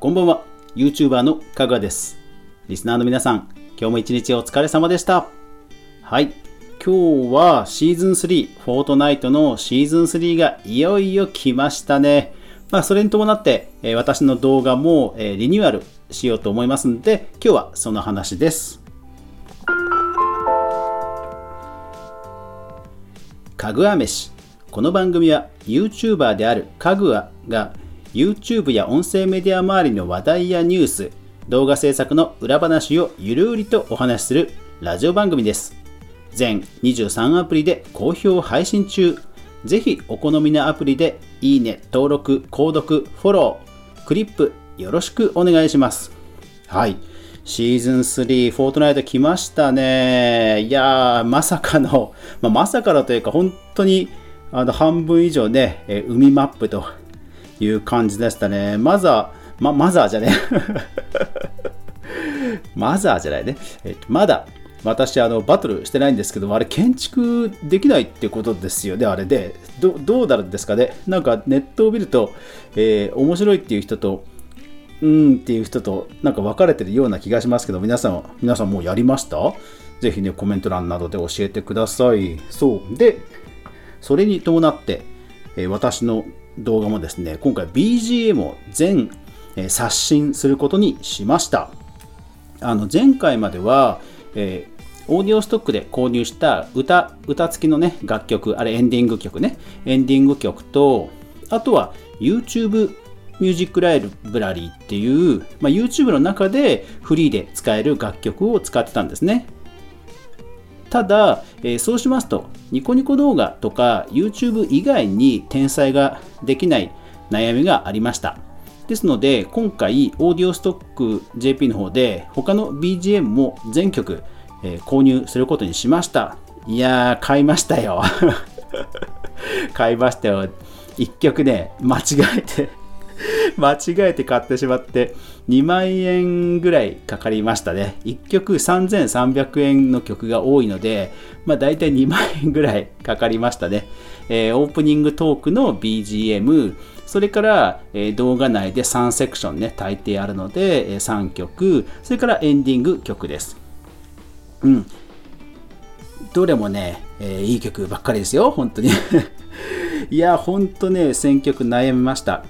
こんばんは。YouTuber のかぐわです。リスナーの皆さん、今日も一日お疲れ様でした。はい。今日はシーズン3、フォートナイトのシーズン3がいよいよ来ましたね。まあ、それに伴って、え私の動画も、えリニューアルしようと思いますので、今日はその話です。かぐわ飯。この番組は YouTuber であるかぐわが YouTube や音声メディア周りの話題やニュース、動画制作の裏話をゆるうりとお話しするラジオ番組です。全23アプリで好評配信中。ぜひお好みのアプリでいいね、登録、購読、フォロー、クリップよろしくお願いします。はい。シーズン3、フォートナイト来ましたね。いやー、まさかの、まあ、まさかのというか、本当にあの半分以上ね、海マップという感じでしたね。マザー、ま、マザーじゃね。マザーじゃないね。えっと、まだ私あのバトルしてないんですけどあれ建築できないってことですよねあれでどどうなるんですかねなんかネットを見ると、えー面白いっていう人とうんっていう人となんか分かれてるような気がしますけど皆さん皆さんもうやりました？ぜひねコメント欄などで教えてくださいそうでそれに伴って、えー私の動画もですね今回 BGM を全、え刷新することにしました。あの前回までは、えーオーディオストックで購入した歌歌付きのね楽曲あれエンディング曲ねエンディング曲とあとは YouTube ミュージックライブラリーっていう、まあ、YouTube の中でフリーで使える楽曲を使ってたんですね。ただ、えーそうしますとニコニコ動画とか YouTube 以外に転載ができない悩みがありました。ですので今回オーディオストック JP の方で他の BGM も全曲、えー購入することにしました。いやー買いましたよ。買いましたよ。1曲ね間違えて 間違えて買ってしまって2万円ぐらいかかりましたね1曲3300円の曲が多いのでまあ大体2万円ぐらいかかりましたね、えーオープニングトークの BGM それから、え動画内で3セクションね大抵あるので、え3曲それからエンディング曲ですうんどれもね、えーいい曲ばっかりですよ、本当に。いや、本当ね、選曲悩みました。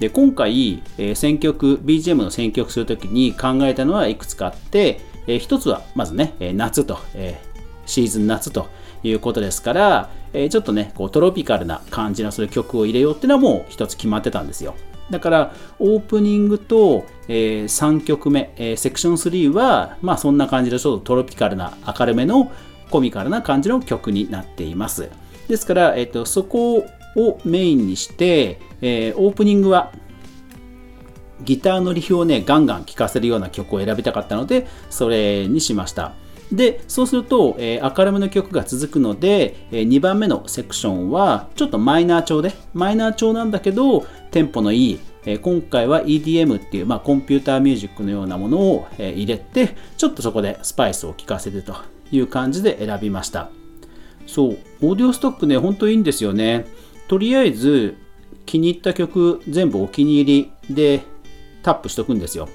で、今回、えー選曲、BGM の選曲するときに考えたのはいくつかあって、えー一つは、まずね、えー夏と、えーシーズン夏ということですから、えーちょっとね、こうトロピカルな感じのする曲を入れようっていうのはもう一つ決まってたんですよ。だから、オープニングと、え3曲目、えーセクション3は、まあそんな感じでちょっとトロピカルな明るめのコミカルな感じの曲になっています。ですから、えっと、そこをメインにして、えーオープニングはギターのリフをね、ガンガン聴かせるような曲を選びたかったので、それにしました。で、そうすると、えー明るめの曲が続くので、え2番目のセクションは、ちょっとマイナー調で、マイナー調なんだけど、テンポのいい、え今回は EDM っていう、まあ、コンピューターミュージックのようなものを、え入れて、ちょっとそこでスパイスを効かせてという感じで選びました。そう、オーディオストックね、ほんといいんですよね。とりあえず、気に入った曲全部お気に入りでタップしとくんですよ。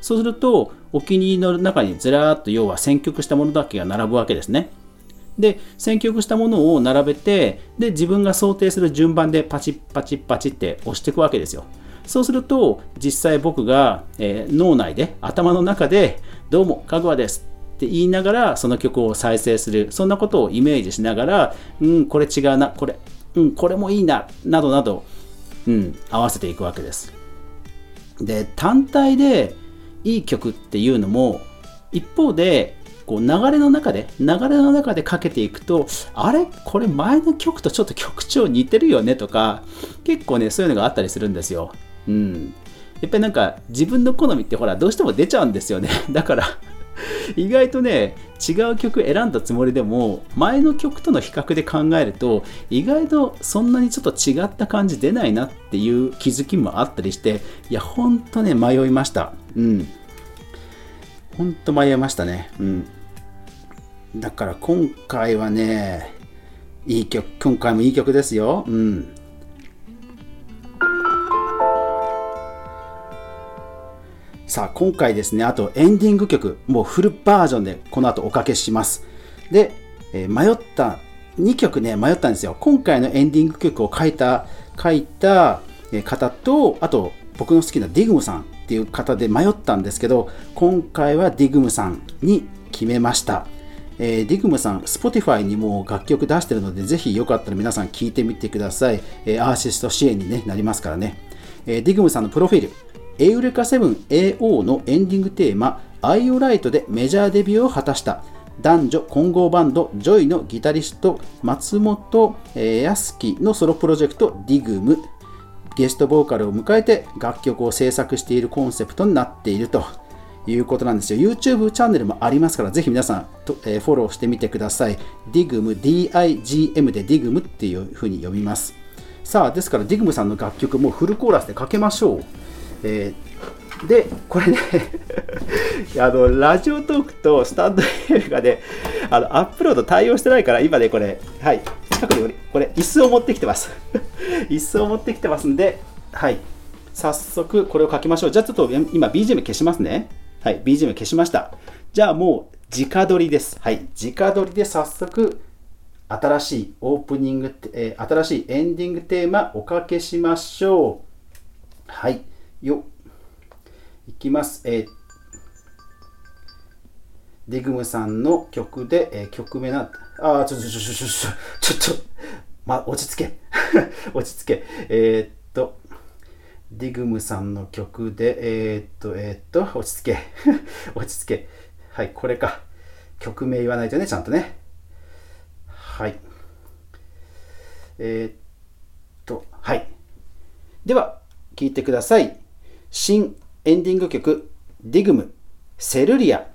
そうすると、お気に入りの中にずらーっと要は選曲したものだけが並ぶわけですね。で、選曲したものを並べて、で、自分が想定する順番でパチッパチッパチって押していくわけですよ。そうすると、実際僕が、えー脳内で、頭の中で、どうも、かぐわですって言いながら、その曲を再生する。そんなことをイメージしながら、うん、これ違うな、これ、うん、これもいいな、などなど、うん、合わせていくわけです。で単体でいい曲っていうのも一方でこう流れの中で流れの中でかけていくとあれ？これ前の曲とちょっと曲調似てるよねとか結構ねそういうのがあったりするんですよ。うん、やっぱりなんか自分の好みってほらどうしても出ちゃうんですよね。だから 意外とね違う曲選んだつもりでも前の曲との比較で考えると意外とそんなにちょっと違った感じ出ないなっていう気づきもあったりしていやほんとね迷いました。うん。ほんと迷いましたね。うん。だから今回はねいい曲今回もいい曲ですよ。うん。さあ、今回ですね、あとエンディング曲、もうフルバージョンでこの後おかけします。で、えー、迷った、2曲ね、迷ったんですよ。今回のエンディング曲を書いた、書いた方と、あと僕の好きなディグムさんっていう方で迷ったんですけど、今回はディグムさんに決めました。えー、ディグムさん、Spotify にも楽曲出してるので、ぜひよかったら皆さん聴いてみてください。えー、アーシスト支援に、ね、なりますからね。えー、ディグムさんのプロフィール、エウレカ 7AO のエンディングテーマ、アイオライトでメジャーデビューを果たした男女混合バンドジョイのギタリスト松本康樹のソロプロジェクトディグムゲストボーカルを迎えて楽曲を制作しているコンセプトになっているということなんですよ。YouTube チャンネルもありますから、ぜひ皆さんと、えー、フォローしてみてください。digm、digm で digm っていうふうに読みます。さあ、ですから digm さんの楽曲もフルコーラスでかけましょう。えー、で、これね あの、ラジオトークとスタンド FM がね、あの、アップロード対応してないから、今ね、これ、はい、近くに、これ、椅子を持ってきてます。椅子を持ってきてますんで、はい、早速これを書きましょう。じゃあちょっと今 BGM 消しますね。はい、BGM 消しました。じゃあもう、直撮りです。はい、直撮りで早速、新しいオープニング、えー、新しいエンディングテーマおかけしましょう。はい。よいきます。えー、デグムさんの曲で、えー、曲名な、あ、ちょ、ちょ、ちょ、ちょ、ちょ、ちょ、ちょ、ま、落ち着け。落ち着け。えー、っと、ディグムさんの曲で、えー、っと、えー、っと、落ち着け。落ち着け。はい、これか。曲名言わないとね、ちゃんとね。はい。えー、っと、はい。では、聴いてください。新エンディング曲ディグムセルリア。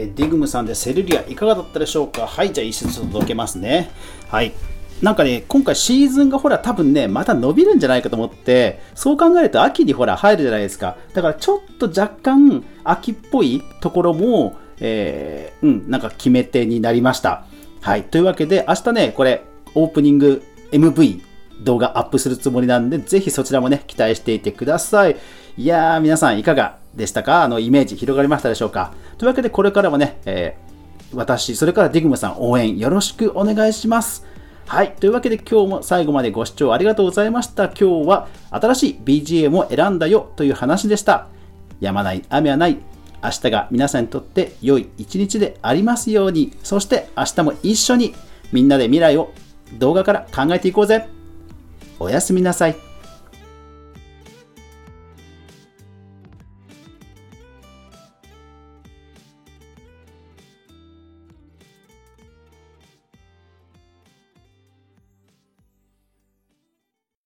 えー、ディグムさんでセルリアいかがだったでしょうか？はい、じゃあ一節届けますね。はい。なんかね、今回シーズンがほら多分ね、また伸びるんじゃないかと思って、そう考えると秋にほら入るじゃないですか。だからちょっと若干秋っぽいところも、えー、うん、なんか決め手になりました。はい。というわけで、明日ね、これ、オープニング MV 動画アップするつもりなんで、ぜひそちらもね、期待していてください。いやー、皆さんいかが？でしたか？あの、イメージ広がりましたでしょうか？というわけで、これからもね、えー、私、それからディグムさん応援よろしくお願いします。はい。というわけで今日も最後までご視聴ありがとうございました。今日は新しい BGM を選んだよという話でした。やまない雨はない。明日が皆さんにとって良い一日でありますように。そして明日も一緒にみんなで未来を動画から考えていこうぜ。おやすみなさい。